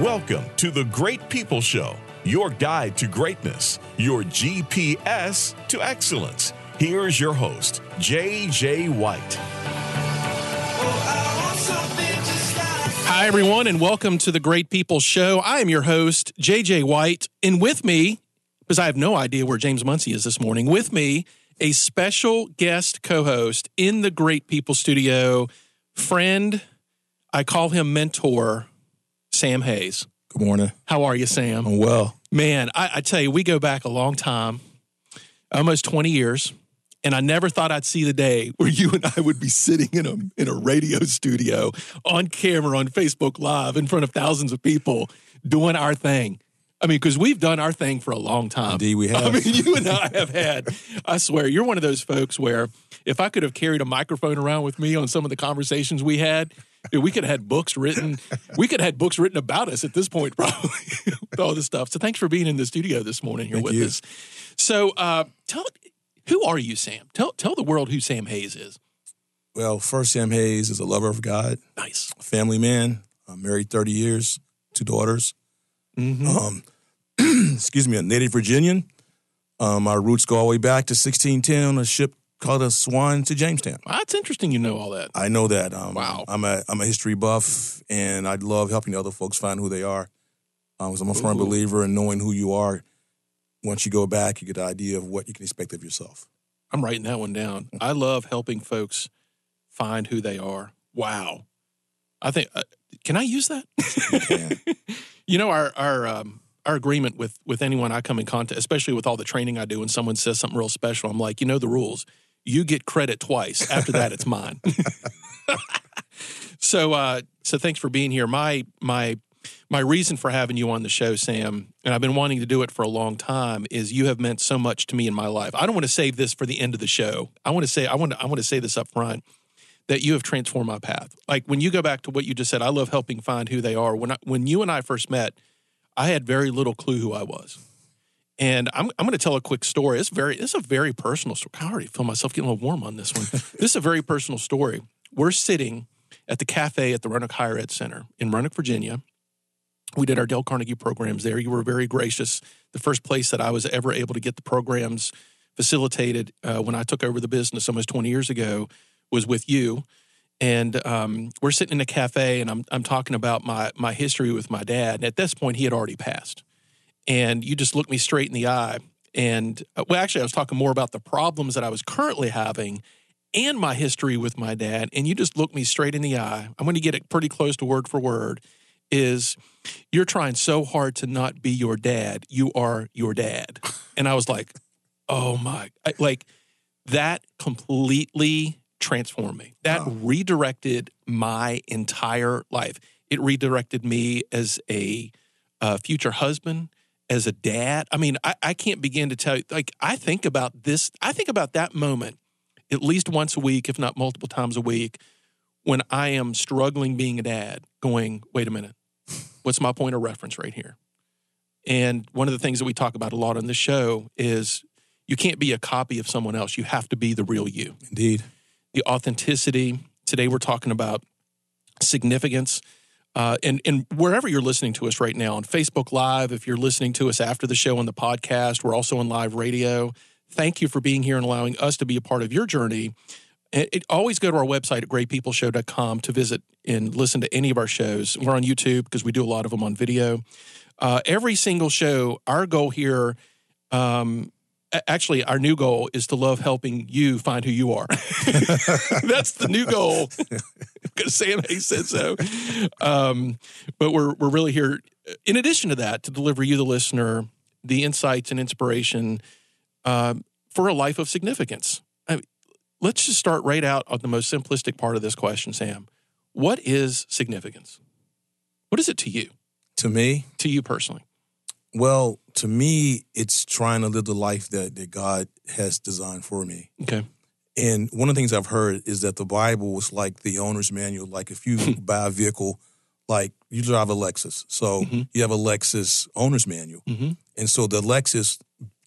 Welcome to the Great People Show, your guide to greatness, your GPS to excellence. Here's your host, JJ White. Hi, everyone, and welcome to the Great People Show. I am your host, JJ White, and with me, because I have no idea where James Muncie is this morning, with me, a special guest co host in the Great People Studio, friend, I call him mentor, Sam Hayes. Good morning. How are you, Sam? I'm well. Man, I, I tell you, we go back a long time, almost 20 years and I never thought I'd see the day where you and I would be sitting in a in a radio studio on camera on Facebook Live in front of thousands of people doing our thing. I mean, because we've done our thing for a long time. Indeed, we have. I mean, you and I have had. I swear, you're one of those folks where if I could have carried a microphone around with me on some of the conversations we had, we could have had books written. We could have had books written about us at this point, probably with all this stuff. So thanks for being in the studio this morning here Thank with you. us. So uh, tell who are you, Sam? Tell tell the world who Sam Hayes is. Well, first, Sam Hayes is a lover of God, Nice. a family man. I'm married 30 years, two daughters. Mm-hmm. Um, excuse me, a native Virginian. Um, my roots go all the way back to 1610 on a ship called a Swan to Jamestown. That's interesting. You know all that. I know that. Um, Wow. I'm a I'm a history buff, and I love helping other folks find who they are. Um, 'cause I'm a firm Ooh. believer in knowing who you are. Once you go back, you get an idea of what you can expect of yourself. I'm writing that one down. I love helping folks find who they are. Wow. I think. Uh, can I use that? can. you know our our um, our agreement with with anyone I come in contact, especially with all the training I do, when someone says something real special, I'm like, you know the rules. You get credit twice. After that, it's mine. so uh, so thanks for being here. My my my reason for having you on the show, Sam, and I've been wanting to do it for a long time, is you have meant so much to me in my life. I don't want to save this for the end of the show. I want to say I want to I want to say this up front that you have transformed my path. Like when you go back to what you just said, I love helping find who they are. When I, when you and I first met, I had very little clue who I was. And I'm, I'm going to tell a quick story. It's very it's a very personal story. I already feel myself getting a little warm on this one. this is a very personal story. We're sitting at the cafe at the Roanoke Higher Ed Center in Roanoke, Virginia. We did our Dale Carnegie programs there. You were very gracious. The first place that I was ever able to get the programs facilitated uh, when I took over the business almost 20 years ago was with you. And um, we're sitting in a cafe, and I'm I'm talking about my my history with my dad. And at this point, he had already passed. And you just looked me straight in the eye. And uh, well, actually, I was talking more about the problems that I was currently having and my history with my dad. And you just looked me straight in the eye. I'm going to get it pretty close to word for word. Is you're trying so hard to not be your dad. You are your dad. And I was like, oh my, I- like that completely transformed me. That Wow. redirected my entire life. It redirected me as a uh, future husband, as a dad. I mean, I, I can't begin to tell you. Like, I think about this. I think about that moment at least once a week, if not multiple times a week, when I am struggling being a dad. Going, wait a minute, what's my point of reference right here? And one of the things that we talk about a lot on the show is you can't be a copy of someone else. You have to be the real you Indeed. the authenticity. Today we're talking about significance. Uh, and, and wherever you're listening to us right now on Facebook Live, if you're listening to us after the show on the podcast, we're also on live radio. Thank you for being here and allowing us to be a part of your journey. It, always go to our website at greatpeopleshow.com to visit and listen to any of our shows. We're on YouTube because we do a lot of them on video. Uh, every single show, our goal here um, actually our new goal is to love helping you find who you are. That's the new goal. Because sam hayes said so. Um, but we're, we're really here in addition to that to deliver you the listener the insights and inspiration um, for a life of significance. I mean, let's just start right out on the most simplistic part of this question sam. What is significance? What is it to you? To me, to you personally well, to me, it's trying to live the life that, that God has designed for me. okay And one of the things I've heard is that the Bible was like the owner's manual. Like if you buy a vehicle, like you drive a Lexus, so Mhm. you have a Lexus owner's manual, Mhm. and so the Lexus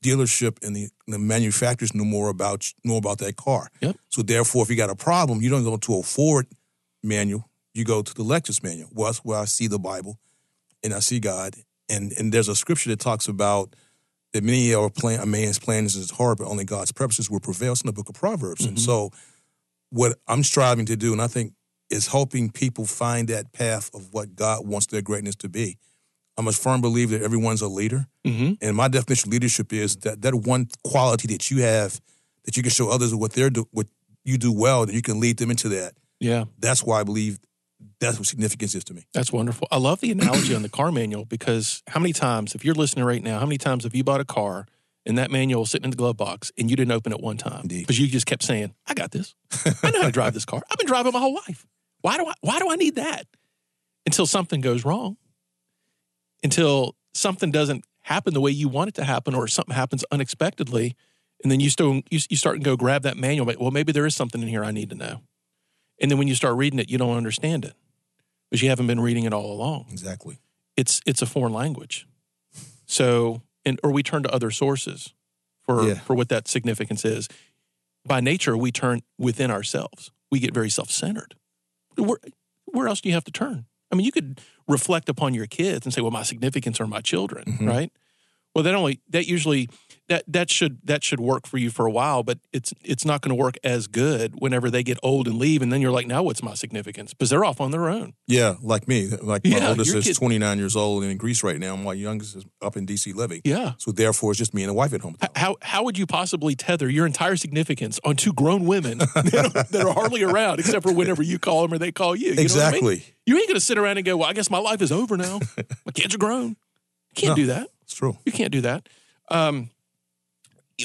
dealership and the, the manufacturers know more about know about that car. Yep. So therefore, if you got a problem, you don't go to a Ford manual, you go to the Lexus manual. Well, that's where I see the Bible. and I see God. And and there's a scripture that talks about that many are plan a man's plans is hard, but only God's purposes will prevail. It's in the book of Proverbs. Mm-hmm. And so what I'm striving to do, and I think is helping people find that path of what God wants their greatness to be. I'm a firm believer that everyone's a leader. Mm-hmm. And my definition of leadership is that that one quality that you have that you can show others what they're do, what you do well, that you can lead them into that. Yeah, That's why I believe that's what significance is to me. that's wonderful. I love the analogy on the car manual because how many times, if you're listening right now, how many times have you bought a car and that manual sitting in the glove box and you didn't open it one time Indeed. because you just kept saying, "I got this. I know how to drive this car. I've been driving my whole life. Why do I? Why do I need that?" Until something goes wrong, until something doesn't happen the way you want it to happen, or something happens unexpectedly, and then you still you, you start and go grab that manual. Well, maybe there is something in here I need to know. And then when you start reading it, you don't understand it because you haven't been reading it all along Exactly. it's it's a foreign language. So, and or we turn to other sources for Yeah. for what that significance is. By nature, we turn within ourselves. We get very self centered. Where where else do you have to turn? I mean, you could reflect upon your kids and say, "Well, my significance are my children," Mhm. right? Well, that only that usually that that should that should work for you for a while, but it's it's not going to work as good whenever they get old and leave, and then you're like, "Now what's my significance?" Because they're off on their own. Yeah, like me. Like my Yeah, oldest is kid- 29 years old and in Greece right now. And my youngest is up in DC living. Yeah. So therefore, it's just me and the wife at home. How how would you possibly tether your entire significance on two grown women that are, that are hardly around except for whenever you call them or they call you? you know what I mean? exactly. You ain't going to sit around and go, "Well, I guess my life is over now. My kids are grown." You can't No. do that. It's true. You can't do that. Um,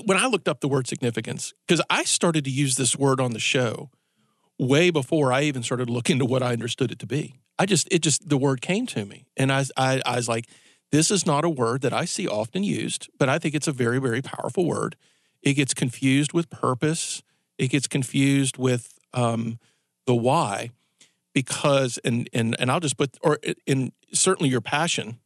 when I looked up the word significance, because I started to use this word on the show way before I even started looking into what I understood it to be. I just, it just, the word came to me. And I, I, I was like, this is not a word that I see often used, but I think it's a very, very powerful word. It gets confused with purpose, it gets confused with um, the why, because, and, and, and I'll just put, or in certainly your passion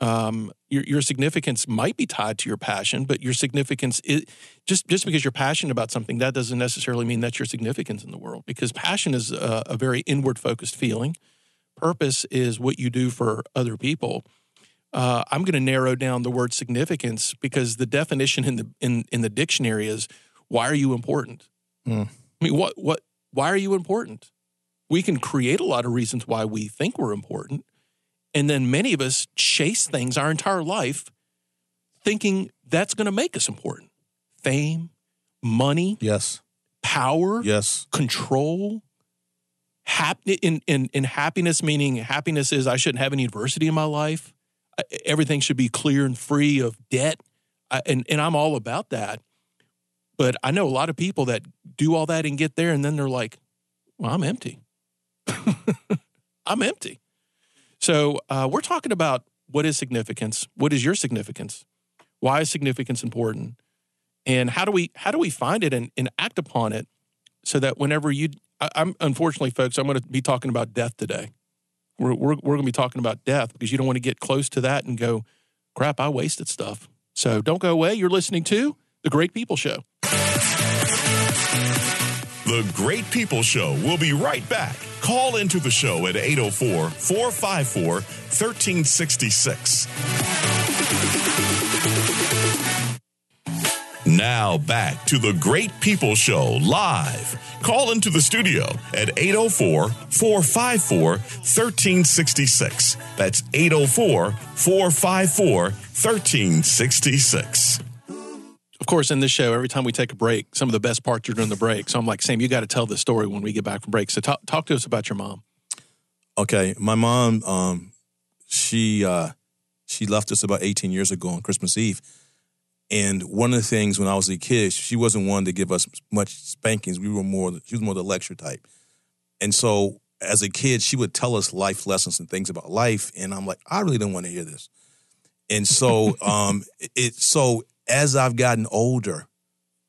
um, your your significance might be tied to your passion, but your significance is just just because you're passionate about something that doesn't necessarily mean that's your significance in the world. Because passion is a, a very inward focused feeling. Purpose is what you do for other people. Uh, I'm going to narrow down the word significance because the definition in the in in the dictionary is why are you important? Hmm. I mean, what what why are you important? We can create a lot of reasons why we think we're important. And then many of us chase things our entire life thinking that's going to make us important. Fame, money, Yes. power, Yes. control. Hap- in, in, in happiness, meaning happiness is I shouldn't have any adversity in my life. Everything should be clear and free of debt. I, and, and I'm all about that. But I know a lot of people that do all that and get there, and then they're like, well, I'm empty. I'm empty. So uh, we're talking about what is significance? What is your significance? Why is significance important? And how do we how do we find it and, and act upon it so that whenever you I, I'm unfortunately, folks, I'm going to be talking about death today. We're we're, we're going to be talking about death because you don't want to get close to that and go, crap, I wasted stuff. So don't go away. You're listening to the Great People Show. The Great People Show will be right back. Call into the show at 804 454 1366. Now back to the Great People Show live. Call into the studio at 804 454 1366. That's 804 454 1366. Of course, in this show, every time we take a break, some of the best parts are during the break. So I'm like, Sam, you got to tell this story when we get back from break. So talk, talk to us about your mom. Okay. My mom, um, she uh, she left us about 18 years ago on Christmas Eve. And one of the things when I was a kid, she wasn't one to give us much spankings. We were more, she was more the lecture type. And so as a kid, she would tell us life lessons and things about life. And I'm like, I really don't want to hear this. And so, um, it, so as I've gotten older,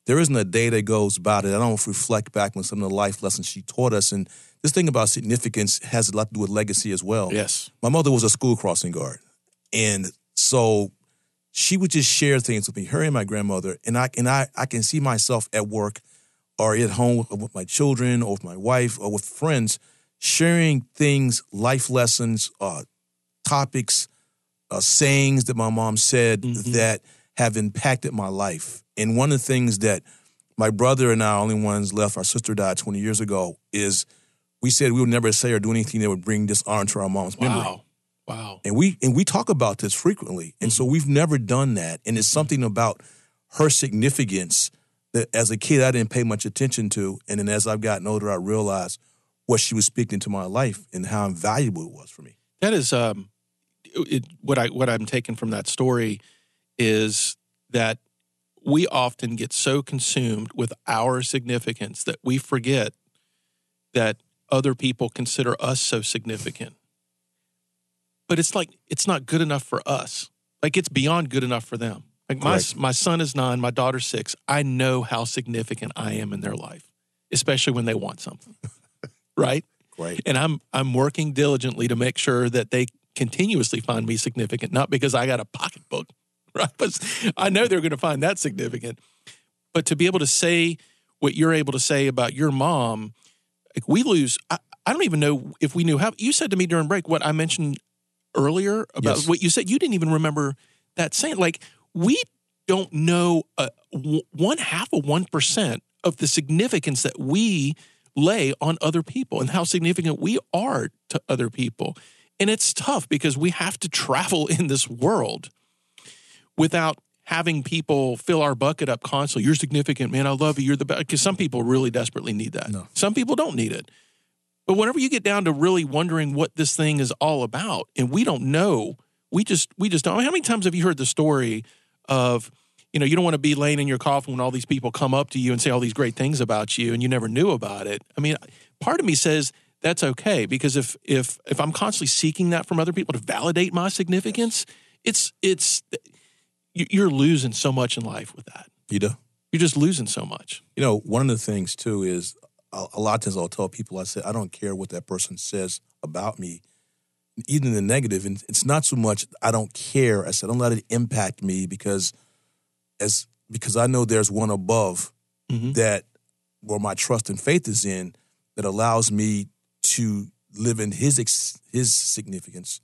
there isn't a day that goes by that I don't reflect back on some of the life lessons she taught us. And this thing about significance has a lot to do with legacy as well. Yes. My mother was a school crossing guard. And so she would just share things with me, her and my grandmother, and I and I I can see myself at work or at home with, my children or with my wife or with friends, sharing things, life lessons, uh, topics uh, sayings that my mom said Mhm. that have impacted my life. And one of the things that my brother and I only ones left, our sister died 20 years ago, is we said we would never say or do anything that would bring dishonor to our mom's memory. Wow. Wow. And we and we talk about this frequently. And so we've never done that. And it's something about her significance that as a kid I didn't pay much attention to. And then as I've gotten older, I realized what she was speaking to my life and how invaluable it was for me. That is um, it, what I what I'm taking from that story is that we often get so consumed with our significance that we forget that other people consider us so significant. But it's like it's not good enough for us. Like it's beyond good enough for them. Like my Correct. my son is nine, my daughter's six. I know how significant I am in their life, especially when they want something. right? Right. and I'm I'm working diligently to make sure that they continuously find me significant, not because I got a pocketbook, right? But I know they're going to find that significant. But to be able to say what you're able to say about your mom, like we lose. I, I don't even know if we knew how. You said to me during break what I mentioned earlier about Yes. what you said. You didn't even remember that saying. Like we don't know uh, one half of one percent of the significance that we lay on other people and how significant we are to other people. And it's tough because we have to travel in this world without having people fill our bucket up constantly. You're significant, man. I love you. You're the best. Because some people really desperately need that. No. Some people don't need it. But whenever you get down to really wondering what this thing is all about, and we don't know, we just we just don't. How many times have you heard the story of, you know, you don't want to be laying in your coffin when all these people come up to you and say all these great things about you, and you never knew about it. I mean, part of me says that's okay because if if if I'm constantly seeking that from other people to validate my significance, it's it's you're losing so much in life with that. You know? You're just losing so much. You know, one of the things too is a, lot of times I'll tell people, I say, I don't care what that person says about me, even the negative. And it's not so much I don't care. I said, don't let it impact me because as because I know there's one above Mhm. that where my trust and faith is in that allows me to live in his ex, his significance.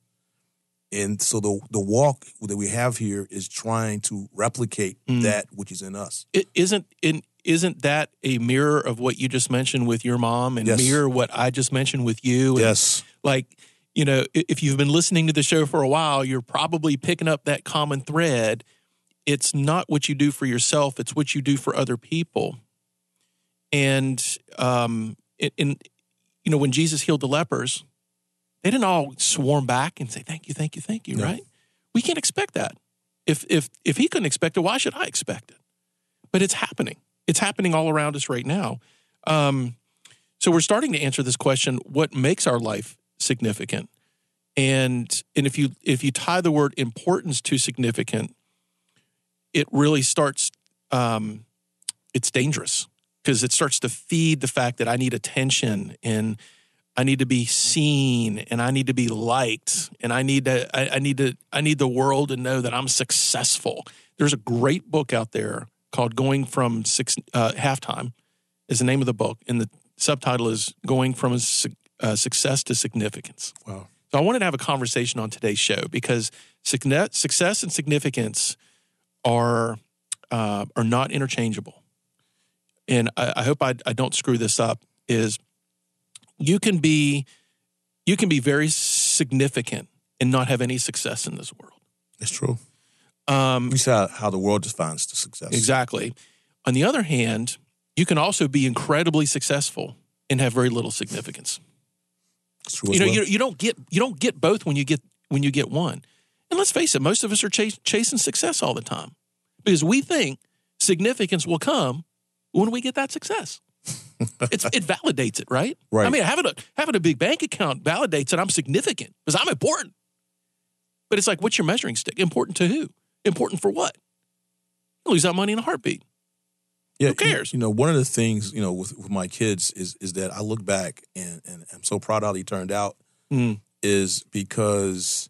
And so the the walk that we have here is trying to replicate Mm. that which is in us. It isn't in isn't that a mirror of what you just mentioned with your mom and Yes. mirror what I just mentioned with you? And Yes. like you know if you've been listening to the show for a while you're probably picking up that common thread it's not what you do for yourself it's what you do for other people and um in you know when jesus healed the lepers they didn't all swarm back and say thank you thank you thank you No. right? We can't expect that. If if if he couldn't expect it why should i expect it? But it's happening. It's happening all around us right now. Um so we're starting to answer this question what makes our life significant? And and if you if you tie the word importance to significant it really starts um it's dangerous because it starts to feed the fact that i need attention and i need to be seen and i need to be liked and i need to i, I need to i need the world to know that i'm successful there's a great book out there called going from six uh, halftime is the name of the book and the subtitle is going from uh, success to significance Wow. so I wanted to have a conversation on today's show because success and significance are uh, are not interchangeable. And I, I hope I, I don't screw this up. Is you can be you can be very significant and not have any success in this world. It's true. Um, We see how, how the world defines the success. exactly. On the other hand, you can also be incredibly successful and have very little significance. You know well. you, you don't get you don't get both when you get when you get one and let's face it most of us are chas- chasing success all the time because we think significance will come when we get that success it's, it validates it right Right. i mean having a having a big bank account validates that i'm significant because i'm important but it's like what's your measuring stick important to who important for what you lose that money in a heartbeat yeah, who cares? You know, one of the things you know with, with my kids is is that I look back and and I'm so proud how he turned out. Mm. Is because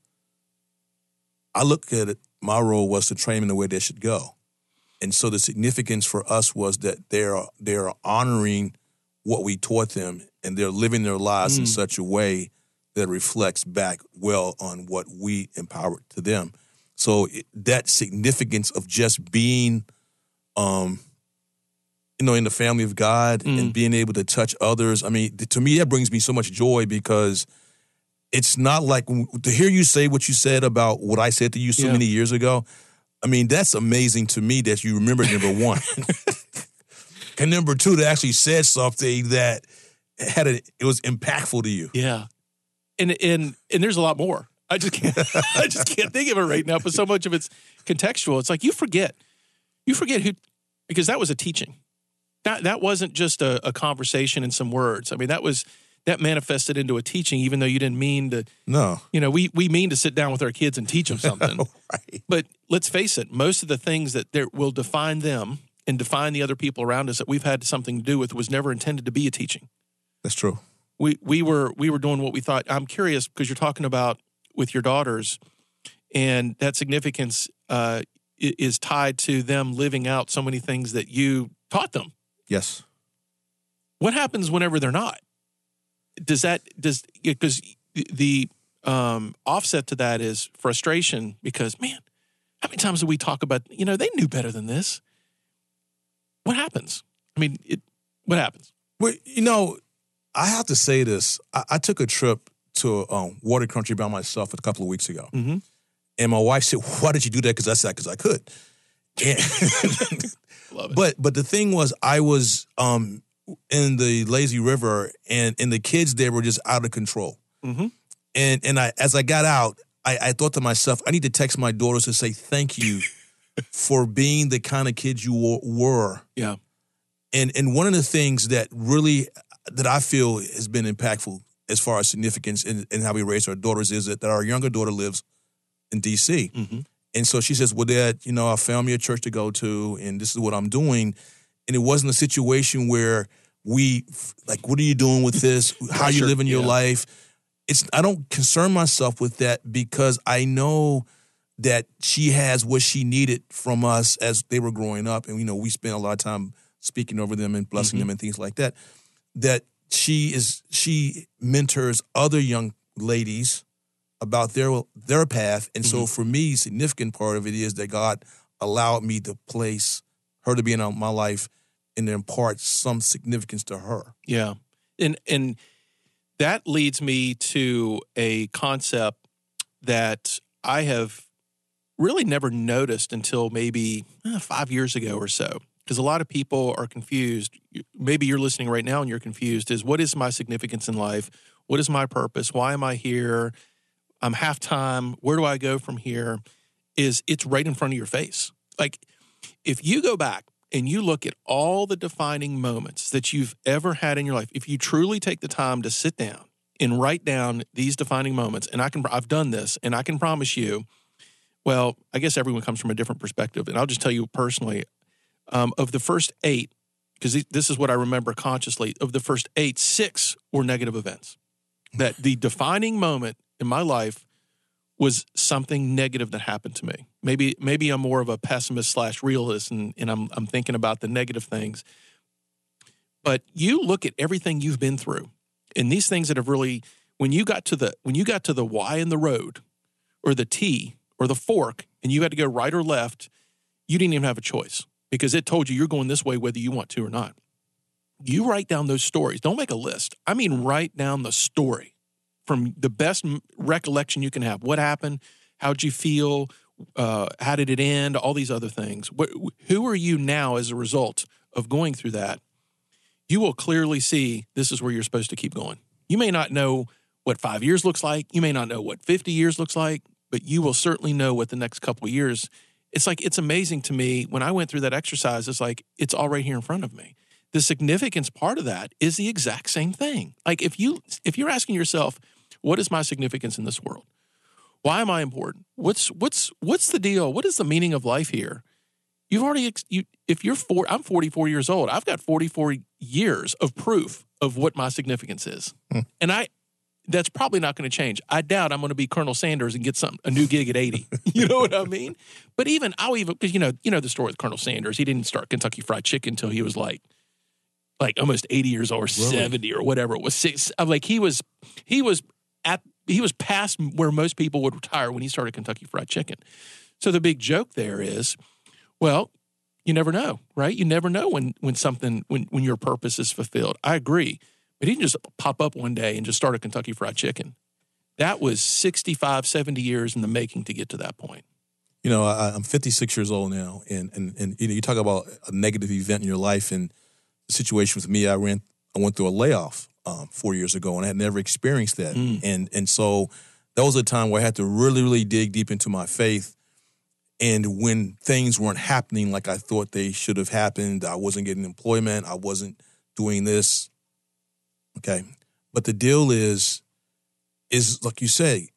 I look at it. My role was to train them in the way they should go, and so the significance for us was that they're they're honoring what we taught them, and they're living their lives in Mm. such a way that reflects back well on what we empowered to them. So it, that significance of just being, um, you know, in the family of God Mm. and being able to touch others. I mean, to me, that brings me so much joy because it's not like to hear you say what you said about what I said to you so Yeah. many years ago. I mean, that's amazing to me that you remember number one. and number two, that actually said something that had a, it was impactful to you. Yeah, and and and there's a lot more. I just can't. I just can't think of it right now. But so much of it's contextual. It's like you forget, you forget who, because that was a teaching. That that wasn't just a, a conversation and some words. I mean, that was that manifested into a teaching, even though you didn't mean to. No. You know, we we mean to sit down with our kids and teach them something. Right. But let's face it, most of the things that there will define them and define the other people around us that we've had something to do with was never intended to be a teaching That's true. we we were we were doing what we thought. I'm curious because you're talking about with your daughters, and that significance uh, is tied to them living out so many things that you taught them. Yes. What happens whenever they're not? Does that does because the um, offset to that is frustration because man, how many times do we talk about you know they knew better than this? What happens? I mean, it, what happens? Well, you know, I have to say this. I, I took a trip to um, water country by myself a couple of weeks ago. Mhm. And my wife said, Why did you do that? Because I said, Because I could. Love it. but but the thing was, I was um, in the lazy river, and and the kids there were just out of control. Mhm. And and I as I got out, I, I thought to myself, I need to text my daughters to say thank you for being the kind of kids you were. yeah. And and one of the things that really that I feel has been impactful as far as significance in, in how we raise our daughters is that, that our younger daughter lives in DC. hmm And so she says, Well, Dad, you know, I found me a church to go to, and this is what I'm doing. And it wasn't a situation where we, like, what are you doing with this? How are you living your yeah. life? It's, I don't concern myself with that because I know that she has what she needed from us as they were growing up. And, you know, we spent a lot of time speaking over them and blessing Mhm. them and things like that. That she is, she mentors other young ladies about their their path. And so for me, significant part of it is that God allowed me to place her to be in my life and impart some significance to her. Yeah. And and that leads me to a concept that I have really never noticed until maybe eh, 5 years ago or so. Because a lot of people are confused. Maybe you're listening right now and you're confused is what is my significance in life? What is my purpose? Why am I here? I'm halftime. Where do I go from here? Is it's right in front of your face. Like if you go back and you look at all the defining moments that you've ever had in your life, if you truly take the time to sit down and write down these defining moments, and I can, I've done this, and I can promise you, well, I guess everyone comes from a different perspective, and I'll just tell you personally, um, of the first eight, because this is what I remember consciously, of the first eight, six were negative events. That the defining moment in my life was something negative that happened to me. Maybe maybe I'm more of a pessimist slash realist, and, and I'm I'm thinking about the negative things. But you look at everything you've been through, and these things that have really when you got to the when you got to the Y in the road, or the T or the fork, and you had to go right or left, you didn't even have a choice because it told you you're going this way whether you want to or not. You write down those stories. Don't make a list. I mean, write down the story from the best recollection you can have. What happened? How'd you feel? Uh, how did it end? All these other things. What, who are you now as a result of going through that? You will clearly see this is where you're supposed to keep going. You may not know what five years looks like. You may not know what 50 years looks like, but you will certainly know what the next couple years. It's like, it's amazing to me when I went through that exercise, it's like, it's all right here in front of me the significance part of that is the exact same thing. Like if you if you're asking yourself, what is my significance in this world? Why am I important? What's what's what's the deal? What is the meaning of life here? You've already you if you're four, I'm 44 years old. I've got 44 years of proof of what my significance is, hmm. and I that's probably not going to change. I doubt I'm going to be Colonel Sanders and get some a new gig at 80. you know what I mean? But even I'll even because you know you know the story with Colonel Sanders. He didn't start Kentucky Fried Chicken until he was like like almost 80 years old or 70 or whatever it was six like he was he was at he was past where most people would retire when he started Kentucky Fried Chicken. So the big joke there is, well, you never know, right? You never know when when something when when your purpose is fulfilled. I agree, but he didn't just pop up one day and just start a Kentucky Fried Chicken. That was 65, 70 years in the making to get to that point. You know, I, I'm 56 years old now, and and and you know, you talk about a negative event in your life, and the situation with me, I ran, I went through a layoff um, four years ago, and I had never experienced that, Mm. and and so that was a time where I had to really, really dig deep into my faith. And when things weren't happening like I thought they should have happened, I wasn't getting employment, I wasn't doing this. Okay, but the deal is, is like you say,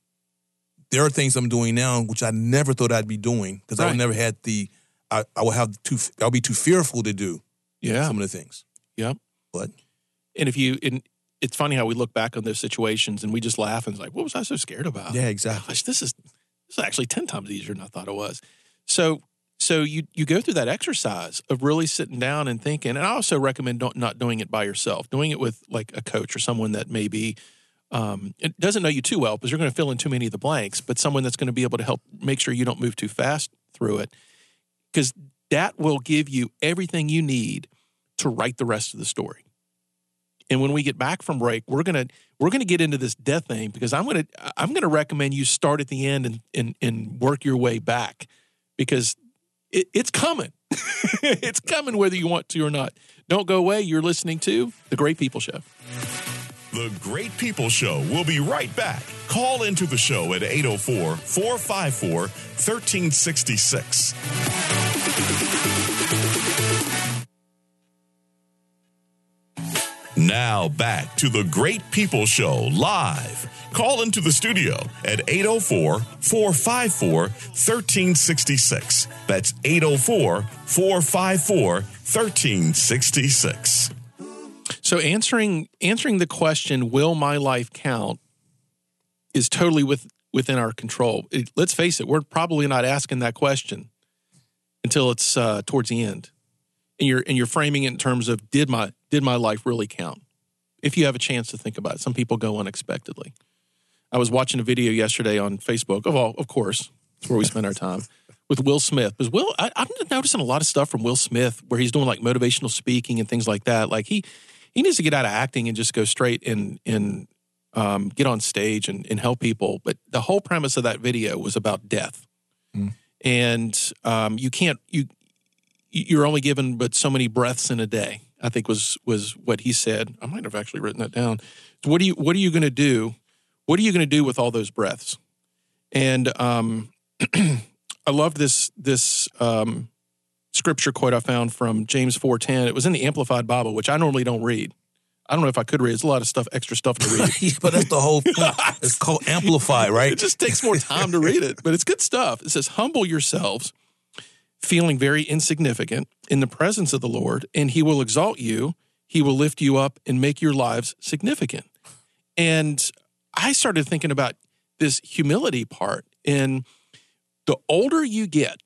there are things I'm doing now which I never thought I'd be doing because I Right. would never had the, I, I would have too, I'll be too fearful to do Yeah, some of the things. yeah. But And if you, and it's funny how we look back on those situations and we just laugh and it's like, what was I so scared about? yeah, exactly. gosh, this is this is actually ten times easier than I thought it was. So so you you go through that exercise of really sitting down and thinking. And I also recommend don't, not doing it by yourself. Doing it with like a coach or someone that maybe um, it doesn't know you too well because you're going to fill in too many of the blanks. But someone that's going to be able to help make sure you don't move too fast through it because that will give you everything you need to write the rest of the story. And when we get back from break, we're gonna we're gonna get into this death thing because I'm gonna I'm gonna recommend you start at the end and and, and work your way back because it, it's coming. it's coming whether you want to or not. Don't go away. You're listening to the Great People Show. The Great People Show will be right back. Call into the show at 804 454 1366. Now back to the Great People Show live. Call into the studio at 804 454 1366. That's 804 454 1366. So answering answering the question, "Will my life count?" is totally with, within our control. It- let's face it, we're probably not asking that question until it's uh, towards the end, and you're and you're framing it in terms of did my did my life really count? If you have a chance to think about it, some people go unexpectedly. I was watching a video yesterday on Facebook. Of all, of course, it's where we spend our time with Will Smith. Because Will, I, I'm noticing a lot of stuff from Will Smith where he's doing like motivational speaking and things like that. Like he he needs to get out of acting and just go straight and and um, get on stage and, and help people. But the whole premise of that video was about death, Mm. and um, you can't you you're only given but so many breaths in a day. I think was was what he said. I might have actually written that down. What do you what are you going to do? What are you going to do with all those breaths? And um, I love this this um, scripture quote I found from James four ten. It was in the Amplified Bible, which I normally don't read. I don't know if I could read. It's a lot of stuff, extra stuff to read. Yeah, but that's the whole point. It's called amplify, right? It just takes more time to read it, but it's good stuff. It says, Humble yourselves, feeling very insignificant in the presence of the Lord, and he will exalt you. He will lift you up and make your lives significant. And I started thinking about this humility part. And the older you get,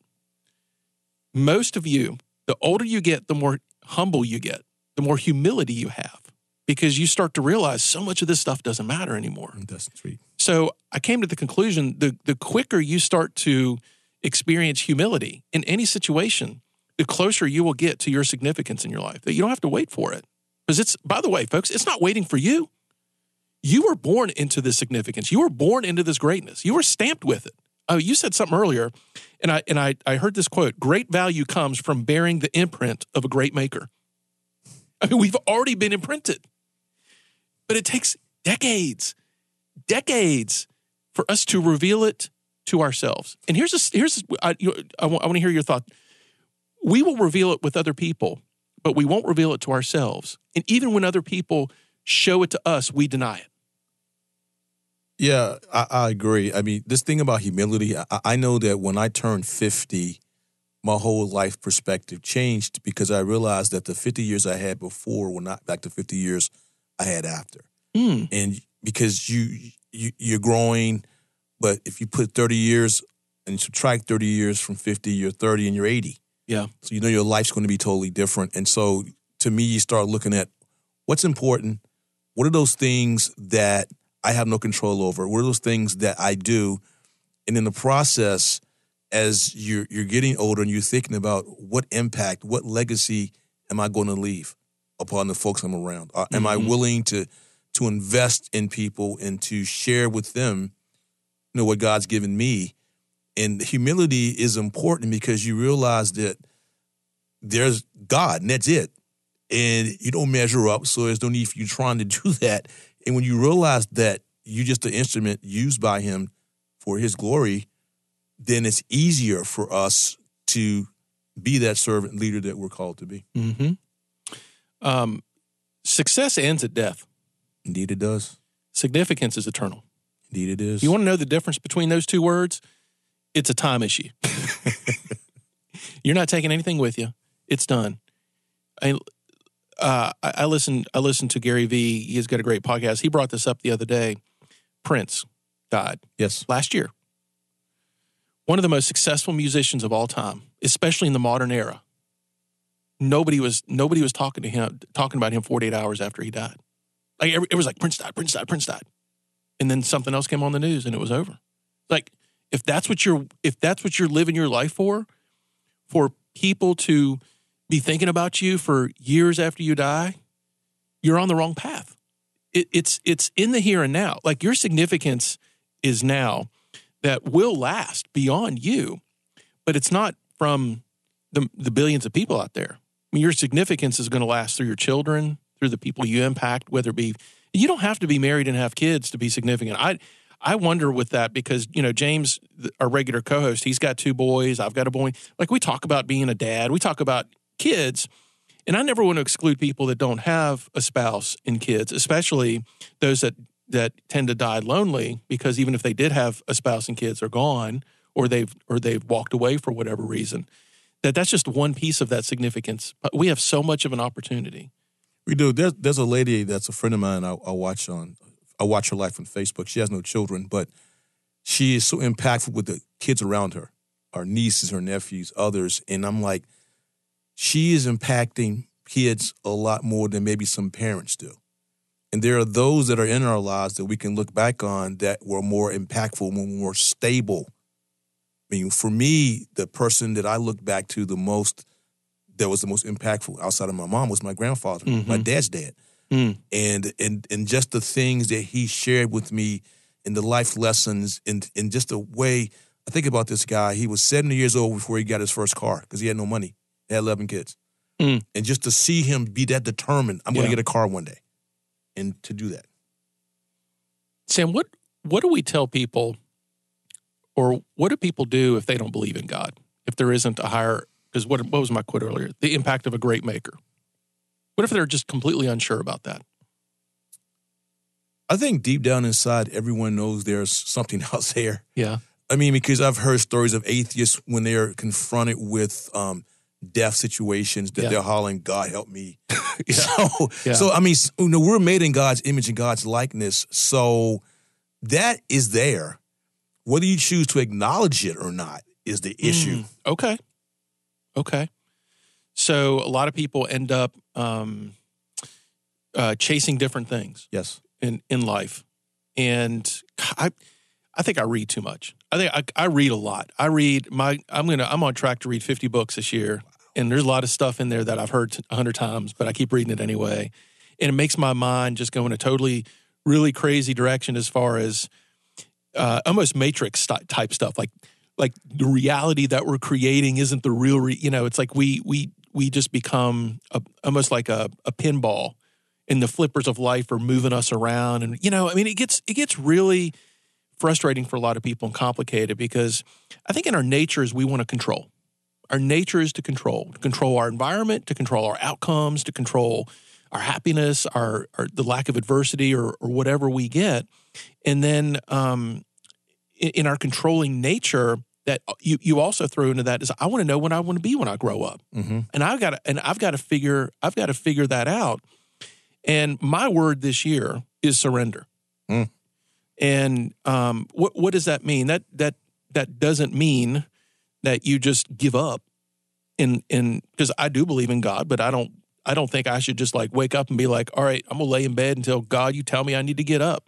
most of you, the older you get, the more humble you get, the more humility you have, because you start to realize so much of this stuff doesn't matter anymore. That's sweet. So I came to the conclusion the the quicker you start to experience humility in any situation, the closer you will get to your significance in your life. That you don't have to wait for it. Because it's by the way, folks, it's not waiting for you. You were born into this significance. You were born into this greatness. You were stamped with it. Oh, you said something earlier, and I and I, I heard this quote: "Great value comes from bearing the imprint of a great maker." I mean, we've already been imprinted, but it takes decades, decades for us to reveal it to ourselves. And here's a, here's a, I, you, I, want, I want to hear your thought. We will reveal it with other people, but we won't reveal it to ourselves. And even when other people show it to us, we deny it. Yeah, I, I agree. I mean, this thing about humility, I, I know that when I turned 50, my whole life perspective changed because I realized that the 50 years I had before were not back to 50 years I had after. Mm. And because you, you you're growing, but if you put 30 years and subtract 30 years from 50, you're 30 and you're 80. Yeah. So you know your life's going to be totally different. And so to me, you start looking at what's important. What are those things that I have no control over? What are those things that I do? And in the process, as you're you're getting older and you're thinking about what impact, what legacy am I going to leave upon the folks I'm around? Uh, am I Mhm. willing to to invest in people and to share with them, you know, what God's given me? And humility is important because you realize that there's God and that's it. And you don't measure up, so there's no need for you trying to do that. And when you realize that you're just an instrument used by Him for His glory, then it's easier for us to be that servant leader that we're called to be. Mm-hmm. Um, success ends at death. Indeed, it does. Significance is eternal. Indeed, it is. You want to know the difference between those two words? It's a time issue. You're not taking anything with you. It's done. I, uh, I I listened. I listened to Gary Vee. He's got a great podcast. He brought this up the other day. Prince died yes. last year. One of the most successful musicians of all time, especially in the modern era. Nobody was nobody was talking to him talking about him 48 hours after he died. Like every- it was like Prince died, Prince died, Prince died, and then something else came on the news and it was over. Like if that's what you're if that's what you're living your life for, for people to be thinking about you for years after you die, you're on the wrong path. It, it's it's in the here and now. Like your significance is now that will last beyond you, but it's not from the the billions of people out there. I mean, your significance is going to last through your children, through the people you impact, whether it be you don't have to be married and have kids to be significant. I I wonder with that because you know James, our regular co-host, he's got two boys. I've got a boy. Like we talk about being a dad, we talk about kids, and I never want to exclude people that don't have a spouse and kids, especially those that that tend to die lonely because even if they did have a spouse and kids, are gone or they've or they've walked away for whatever reason. That that's just one piece of that significance. But we have so much of an opportunity. We do. There's there's a lady that's a friend of mine. I, I watch on I watch her life on Facebook. She has no children, but she is so impactful with the kids around her, our nieces, her nephews, others, and I'm like, she is impacting kids a lot more than maybe some parents do. And there are those that are in our lives that we can look back on that were more impactful, more stable. I mean, for me, the person that I look back to the most, that was the most impactful outside of my mom, was my grandfather, my Mhm. dad's dad Mm. and and and just the things that he shared with me and the life lessons and and just the way I think about this guy. He was 70 years old before he got his first car because he had no money. He had 11 kids. Mm. And just to see him be that determined, I'm going to get a car one day. And to do that. Sam, what what do we tell people, or what do people do if they don't believe in God? If there isn't a higher, because what what was my quote earlier? The impact of a great maker. What if they're just completely unsure about that? I think deep down inside, everyone knows there's something out there. Yeah, I mean, because I've heard stories of atheists when they're confronted with um, death situations that Yeah. they're hollering, "God help me." Yeah. So, Yeah. so I mean, you know, we're made in God's image and God's likeness. So that is there. Whether you choose to acknowledge it or not is the issue. Mm, okay, okay. So a lot of people end up um, uh, chasing different things. Yes. in in life, and I I think I read too much. I think I, I read a lot. I read my I'm gonna I'm on track to read 50 books this year, and there's a lot of stuff in there that I've heard a hundred times, but I keep reading it anyway, and it makes my mind just go in a totally really crazy direction as far as uh, almost matrix type stuff like like the reality that we're creating isn't the real re- you know it's like we we we just become a, almost like a, a pinball and the flippers of life are moving us around. And you know i mean it gets it gets really frustrating for a lot of people and complicated because i think in our nature is we want to control. Our nature is to control to control our environment to control our outcomes to control our happiness our, our the lack of adversity or, or whatever we get. And then um, in, in our controlling nature that you, you also throw into that is i want to know what i want to be when i grow up Mm-hmm. and I've got to, and I've got to figure I've got to figure that out. And my word this year is surrender. Mm. And um, what what does that mean? That that that doesn't mean that you just give up. In in because I do believe in God, but I don't I don't think I should just like wake up and be like, all right, I'm gonna lay in bed until God you tell me I need to get up.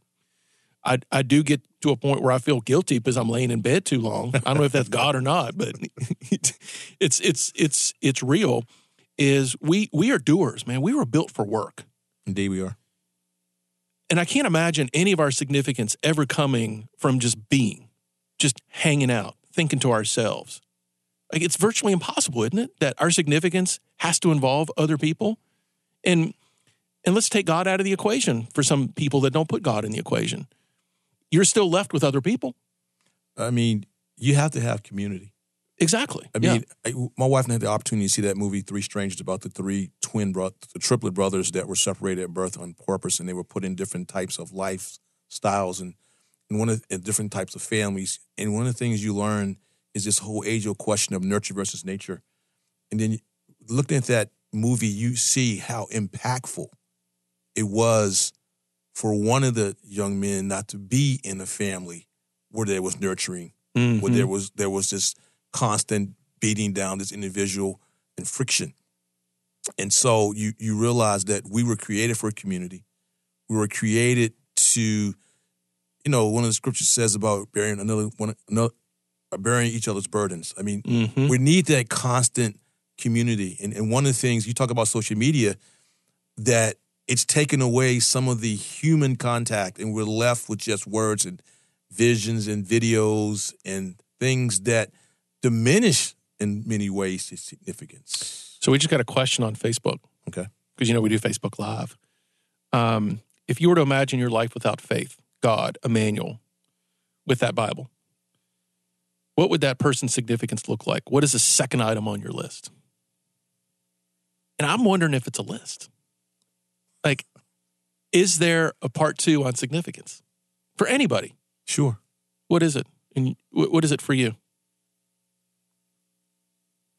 I I do get to a point where I feel guilty because I'm laying in bed too long. I don't know if that's God or not, but it's it's it's it's real. Is we we are doers, man. We were built for work. Indeed, we are. And I can't imagine any of our significance ever coming from just being, just hanging out, thinking to ourselves. Like it's virtually impossible, isn't it? That our significance has to involve other people. And and let's take God out of the equation for some people that don't put God in the equation. You're still left with other people. I mean, you have to have community. Exactly. I mean, yeah. I, my wife and I had the opportunity to see that movie, Three Strangers, about the three twin brothers, the triplet brothers that were separated at birth on purpose, and they were put in different types of lifestyles and, and one of and different types of families. And one of the things you learn is this whole age old question of nurture versus nature. And then looking at that movie, you see how impactful it was for one of the young men not to be in a family where there was nurturing, mm-hmm. where there was there was this constant beating down this individual and friction. And so you you realize that we were created for a community. We were created to, you know, one of the scriptures says about bearing another one another uh, bearing each other's burdens. I mean, mm-hmm. we need that constant community. And, and one of the things you talk about social media, that it's taken away some of the human contact, and we're left with just words and visions and videos and things that diminish in many ways its significance. So we just got a question on Facebook. Okay. Because you know we do Facebook Live. Um, if you were to imagine your life without faith, God, Emmanuel, with that Bible, what would that person's significance look like? What is the second item on your list? And I'm wondering if it's a list. Is there a part two on significance for anybody? Sure. What is it? And what is it for you?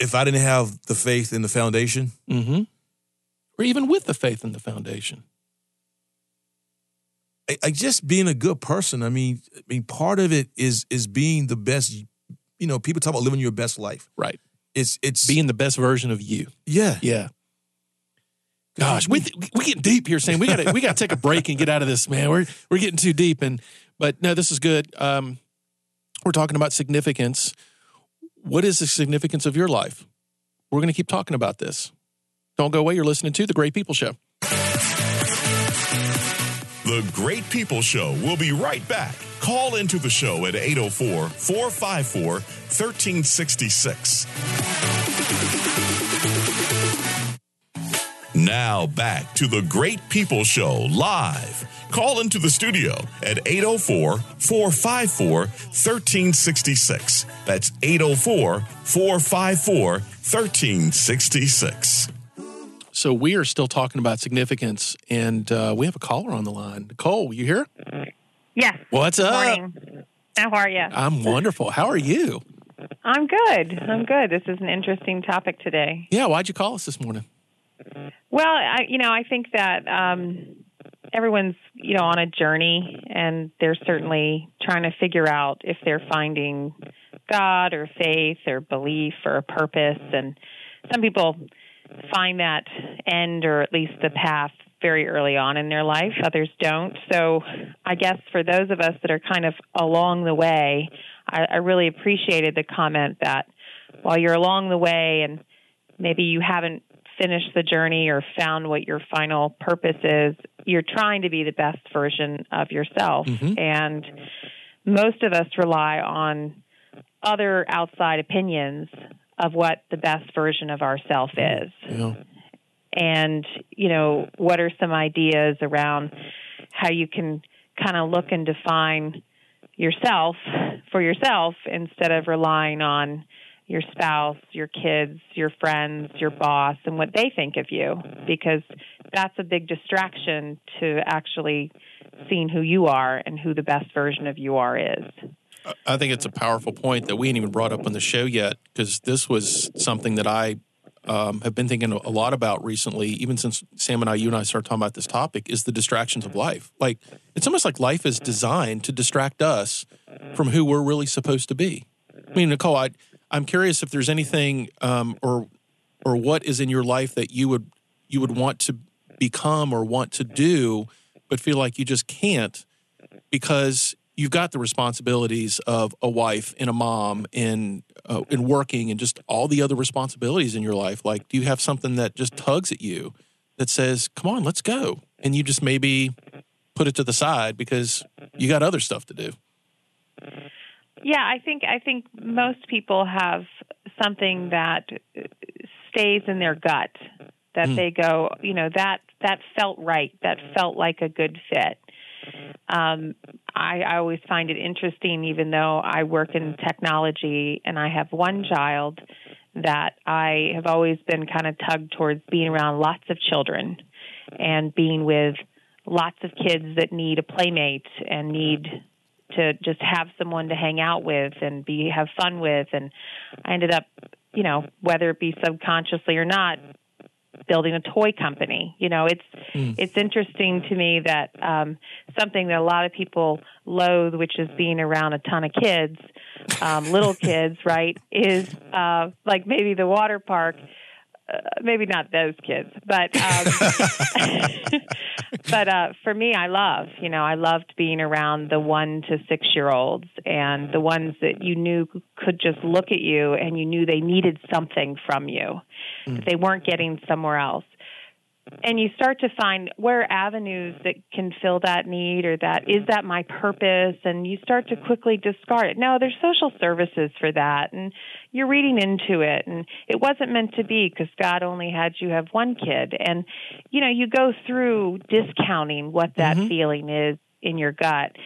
if I didn't have the faith in the foundation, mm-hmm. or even with the faith in the foundation, I, I, just being a good person. I mean, I mean, part of it is is being the best. You know, people talk about living your best life, right? It's it's being the best version of you. Yeah, yeah. Gosh, we we get deep here, Sam. We got to we got to take a break and get out of this, man. We're we're getting too deep, and but no, this is good. Um, we're talking about significance what is the significance of your life? We're going to keep talking about this. Don't go away. You're listening to The Great People Show. The Great People Show will be right back. Call into the show at 804 454 1366. Now back to The Great People Show live Call into the studio at 804 454 1366. That's 804 454 1366. So we are still talking about significance, and uh, we have a caller on the line. Nicole, you here? Yes. What's up? Morning. How are you? I'm wonderful. How are you? I'm good. I'm good. This is an interesting topic today. Yeah. Why'd you call us this morning? Well, I, you know, I think that um, everyone's you know on a journey and they're certainly trying to figure out if they're finding god or faith or belief or a purpose. And some people find that end or at least the path very early on in their life. Others don't. So i guess for those of us that are kind of along the way i, I really appreciated the comment that while you're along the way and maybe you haven't finished the journey or found what your final purpose is, you're trying to be the best version of yourself. Mm-hmm. And most of us rely on other outside opinions of what the best version of ourself is. Yeah. And, you know, what are some ideas around how you can kind of look and define yourself for yourself instead of relying on your spouse, your kids, your friends, your boss, and what they think of you, because that's a big distraction to actually seeing who you are and who the best version of you are is. I think it's a powerful point that we ain't even brought up on the show yet, because this was something that I um, have been thinking a lot about recently, even since Sam and I, you and I started talking about this topic, is the distractions of life. Like, it's almost like life is designed to distract us from who we're really supposed to be. I mean, Nicole, I, I'm curious if there's anything um, or or what is in your life that you would you would want to become or want to do, but feel like you just can't because you've got the responsibilities of a wife and a mom and uh, and working and just all the other responsibilities in your life. Like do you have something that just tugs at you that says come on let's go and you just maybe put it to the side because you got other stuff to do yeah i think i think most people have something that stays in their gut that mm. they go you know that that felt right that felt like a good fit um, I, I always find it interesting, even though I work in technology and I have one child, that I have always been kind of tugged towards being around lots of children and being with lots of kids that need a playmate and need to just have someone to hang out with and be have fun with and I ended up you know whether it be subconsciously or not building a toy company. You know, it's mm. it's interesting to me that um, something that a lot of people loathe, which is being around a ton of kids, um, little kids, right, is uh, like maybe the water park. Uh, maybe not those kids, but um, but uh, for me, I love you know I loved being around the one to six year olds and the ones that you knew could just look at you and you knew they needed something from you mm. that they weren't getting somewhere else and you start to find where avenues that can fill that need or that is that my purpose? And you start to quickly discard it. No there's social services for that and you're reading into it and it wasn't meant to be because god only had you have one kid. And you know you go through discounting what that mm-hmm. feeling is in your gut.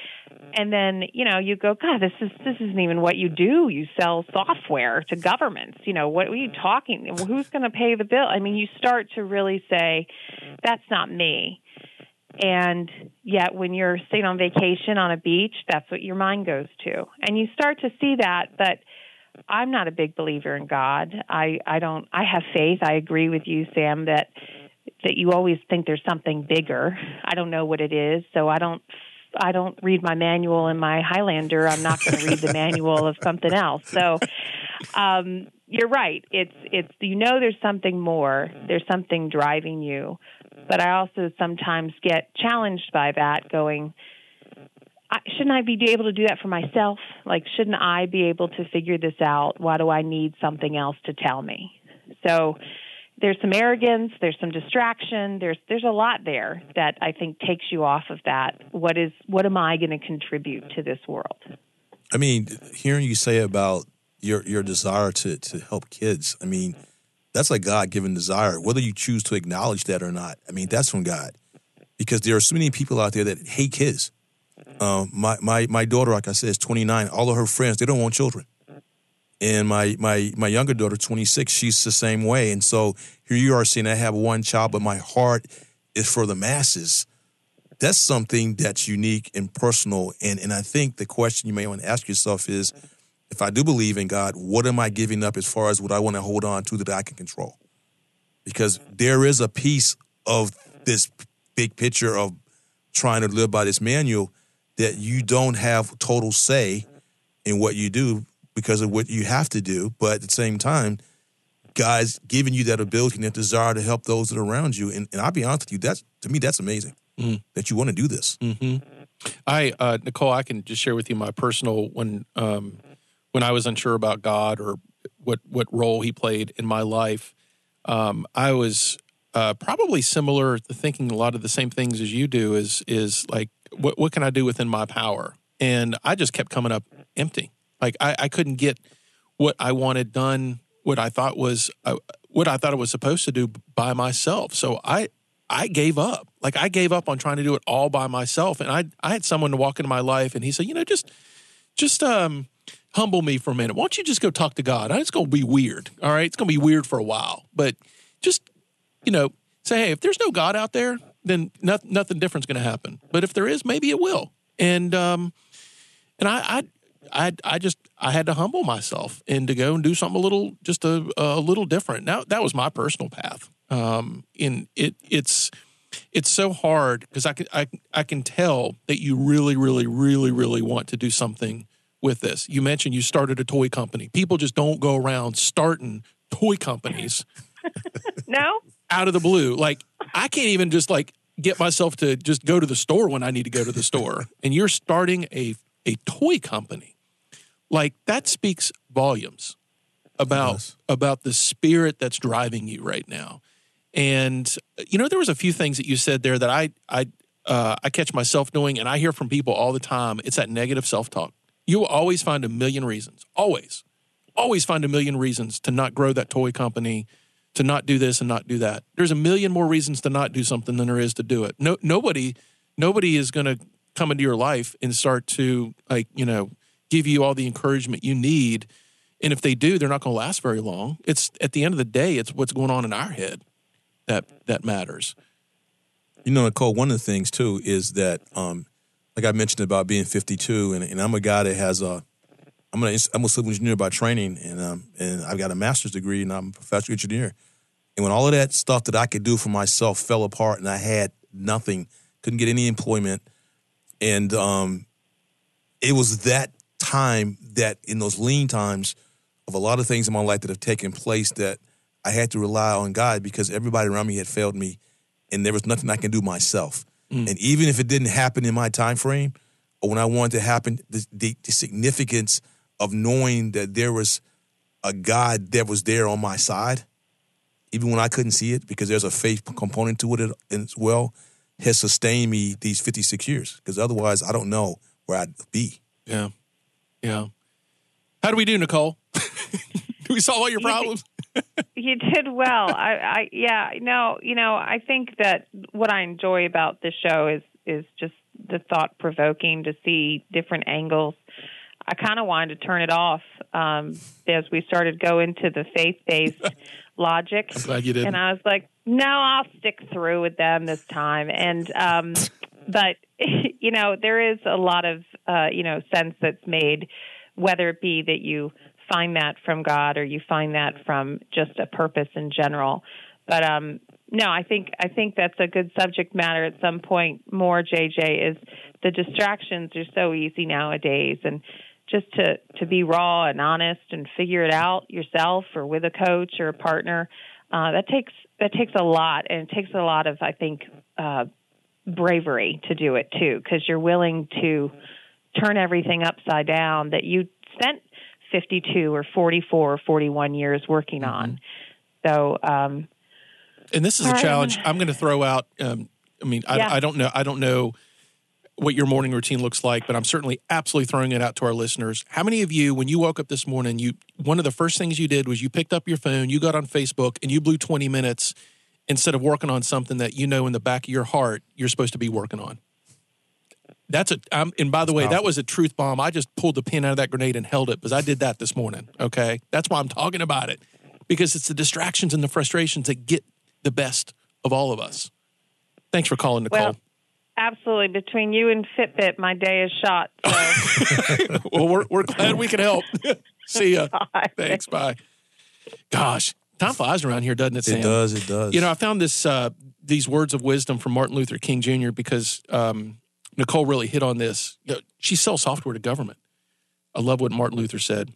And then you know you go god this is this isn't even what you do. You sell software to governments. You know what are you talking who's going to pay the bill? I mean you start to really say that's not me. And yet when you're sitting on vacation on a beach that's what your mind goes to. And you start to see that but i'm not a big believer in god. I i don't i have faith. I agree with you sam that that you always think there's something bigger i don't know what it is so i don't I don't read my manual in my Highlander. I'm not going to read the manual of something else. So, um, you're right. It's it's you know there's something more. There's something driving you, but I also sometimes get challenged by that. Going, I, shouldn't I be able to do that for myself? Like, shouldn't I be able to figure this out? Why do I need something else to tell me? So there's some arrogance, there's some distraction, there's there's a lot there that I think takes you off of that. What is what am I going to contribute to this world? I mean, hearing you say about your your desire to to help kids, I mean, that's a God given desire. Whether you choose to acknowledge that or not, I mean, that's from God. Because there are so many people out there that hate kids. Um, my my my daughter, like I said, is 29. All of her friends, they don't want children and my my my younger daughter 26 she's the same way. And so here you are saying i have one child but my heart is for the masses. That's something that's unique and personal. And and i think the question you may want to ask yourself is if i do believe in god what am i giving up as far as what i want to hold on to that i can control? Because there is a piece of this big picture of trying to live by this manual that you don't have total say in what you do because of what you have to do. But at the same time, God's giving you that ability and that desire to help those that are around you. And, and I'll be honest with you, that's to me, that's amazing mm-hmm. that you want to do this. Mm-hmm. I, uh, Nicole, I can just share with you my personal when um, when I was unsure about God or what what role He played in my life. Um, I was uh, probably similar to thinking a lot of the same things as you do. Is is like what what can I do within my power? And I just kept coming up empty. Like I, I couldn't get what I wanted done, what I thought was uh, what I thought it was supposed to do by myself. So I I gave up. Like I gave up on trying to do it all by myself. And I I had someone to walk into my life and he said, you know, just just um humble me for a minute. Why don't you just go talk to God? It's gonna be weird. All right. It's gonna be weird for a while. But just, you know, say, hey, if there's no God out there, then nothing nothing different's gonna happen. But if there is, maybe it will. And um and I, I I I just I had to humble myself and to go and do something a little just a a little different. Now that was my personal path. Um, in it it's it's so hard because I can I I can tell that you really really really really want to do something with this. You mentioned you started a toy company. People just don't go around starting toy companies. no. Out of the blue, like I can't even just like get myself to just go to the store when I need to go to the store. And you're starting a a toy company. Like that speaks volumes about Yes. about the spirit that's driving you right now. And you know, there was a few things that you said there that I I uh, I catch myself doing, and I hear from people all the time. It's that negative self talk. You will always find a million reasons. Always, always find a million reasons to not grow that toy company, to not do this and not do that. There's a million more reasons to not do something than there is to do it. No, nobody, nobody is going to come into your life and start to like you know give you all the encouragement you need. And if they do, they're not going to last very long. It's at the end of the day, it's what's going on in our head that that matters. You know, Nicole, one of the things too is that, um, like I mentioned about being 52, and, and I'm a guy that has a, I'm, a civil engineer by training, and um, and I've got a master's degree, and I'm a professional engineer. And when all of that stuff that I could do for myself fell apart, and I had nothing, couldn't get any employment, and um, it was that time that in those lean times of a lot of things in my life that have taken place that I had to rely on God because everybody around me had failed me, and there was nothing I can do myself. Mm. And even if it didn't happen in my time frame, or when I wanted to happen, the, the, the significance of knowing that there was a God that was there on my side, even when I couldn't see it, because there's a faith component to it as well, has sustained me these 56 years. Because otherwise, I don't know where I'd be. Yeah, yeah. How do we do, Nicole? do we solve all your problems? You did well. I, I yeah, no, you know, I think that what I enjoy about this show is is just the thought provoking to see different angles. I kind of wanted to turn it off um, as we started go into the faith based logic. I'm glad you did. And I was like, no, I'll stick through with them this time. And um, but you know, there is a lot of uh, you know sense that's made, whether it be that you find that from God or you find that from just a purpose in general. But um, no, I think I think that's a good subject matter at some point. More JJ is the distractions are so easy nowadays, and just to to be raw and honest and figure it out yourself or with a coach or a partner uh, that takes that takes a lot, and it takes a lot of I think uh, bravery to do it too, because you're willing to turn everything upside down that you spent 52 or 44 or 41 years working on. So um, and this is a challenge I'm I'm going to throw out. Um, I mean, I, Yeah. I don't know. I don't know what your morning routine looks like, but I'm certainly absolutely throwing it out to our listeners. How many of you, when you woke up this morning, you one of the first things you did was you picked up your phone, you got on Facebook, and you blew 20 minutes instead of working on something that you know in the back of your heart you're supposed to be working on. That's a. Um, and by the way, that was a truth bomb. I just pulled the pin out of that grenade and held it because I did that this morning. Okay, that's why I'm talking about it because it's the distractions and the frustrations that get the best of all of us. Thanks for calling, Nicole. Well, absolutely, between you and Fitbit, my day is shot. So well, we're, we're glad we could help. See ya. Bye. Thanks. Bye. Gosh, time flies around here, doesn't it, Sam? It does. It does. You know, I found this uh, these words of wisdom from Martin Luther King Jr. because um, Nicole really hit on this. She sells software to government. I love what Martin Luther said.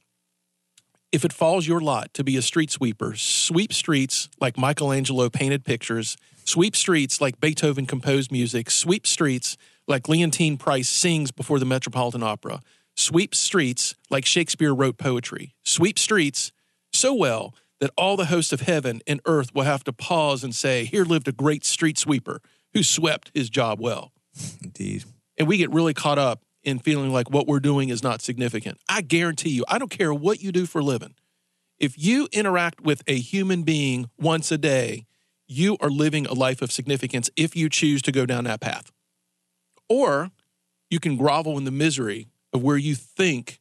If it falls your lot to be a street sweeper, sweep streets like Michelangelo painted pictures, sweep streets like Beethoven composed music, sweep streets like Leontyne Price sings before the Metropolitan Opera, sweep streets like Shakespeare wrote poetry, sweep streets so well that all the hosts of heaven and earth will have to pause and say, Here lived a great street sweeper who swept his job well. Indeed. And we get really caught up in feeling like what we're doing is not significant. I guarantee you, I don't care what you do for a living. If you interact with a human being once a day, you are living a life of significance if you choose to go down that path. Or you can grovel in the misery of where you think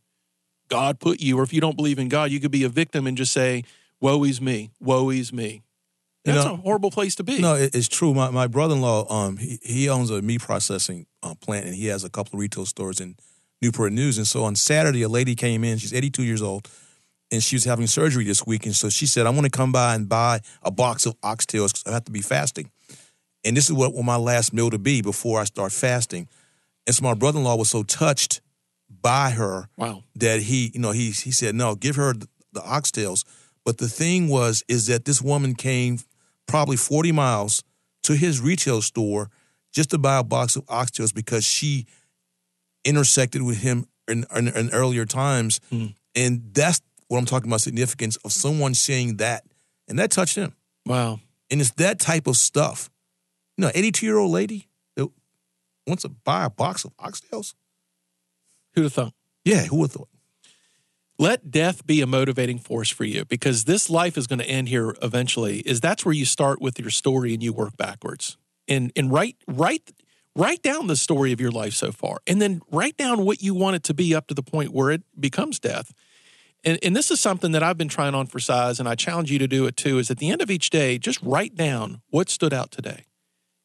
God put you, or if you don't believe in God, you could be a victim and just say, Woe is me, woe is me. You That's know- a horrible place to be. No, it, it's true. My my brother in law, um, he, he owns a meat processing uh, plant, and he has a couple of retail stores in Newport News. And so on Saturday, a lady came in. She's 82 years old, and she was having surgery this week. And so she said, "I want to come by and buy a box of oxtails because I have to be fasting." And this is what want my last meal to be before I start fasting. And so my brother in law was so touched by her Wow. that he, you know, he he said, no, give her the, the oxtails. But the thing was, is that this woman came probably 40 miles to his retail store just to buy a box of oxtails because she intersected with him in, in, in earlier times. Mm. And that's what I'm talking about significance of someone saying that. And that touched him. Wow. And it's that type of stuff. You know, 82 year old lady that wants to buy a box of oxtails. Who'd have thought? Yeah, who would have thought? Let death be a motivating force for you because this life is going to end here eventually. Is that's where you start with your story and you work backwards. And and write write write down the story of your life so far. And then write down what you want it to be up to the point where it becomes death. And, and this is something that I've been trying on for size, and I challenge you to do it too, is at the end of each day, just write down what stood out today.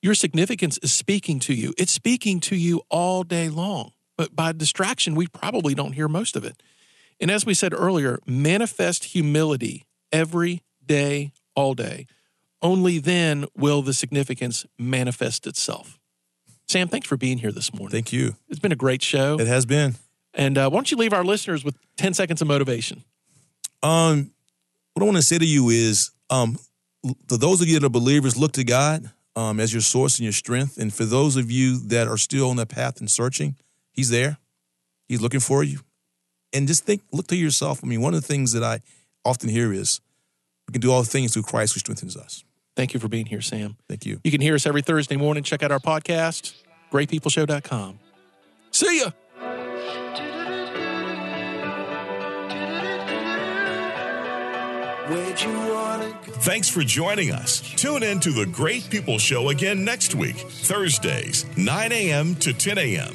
Your significance is speaking to you. It's speaking to you all day long. But by distraction, we probably don't hear most of it. And as we said earlier, manifest humility every day, all day. Only then will the significance manifest itself. Sam, thanks for being here this morning. Thank you. It's been a great show. It has been. And uh, why don't you leave our listeners with 10 seconds of motivation? Um, what I want to say to you is, um, for those of you that are believers, look to God um, as your source and your strength. And for those of you that are still on that path and searching, He's there. He's looking for you. And just think, look to yourself. I mean, one of the things that I often hear is, we can do all things through Christ who strengthens us. Thank you for being here, Sam. Thank you. You can hear us every Thursday morning. Check out our podcast, greatpeopleshow.com. See ya. Thanks for joining us. Tune in to the Great People Show again next week, Thursdays, 9 a.m. to 10 a.m.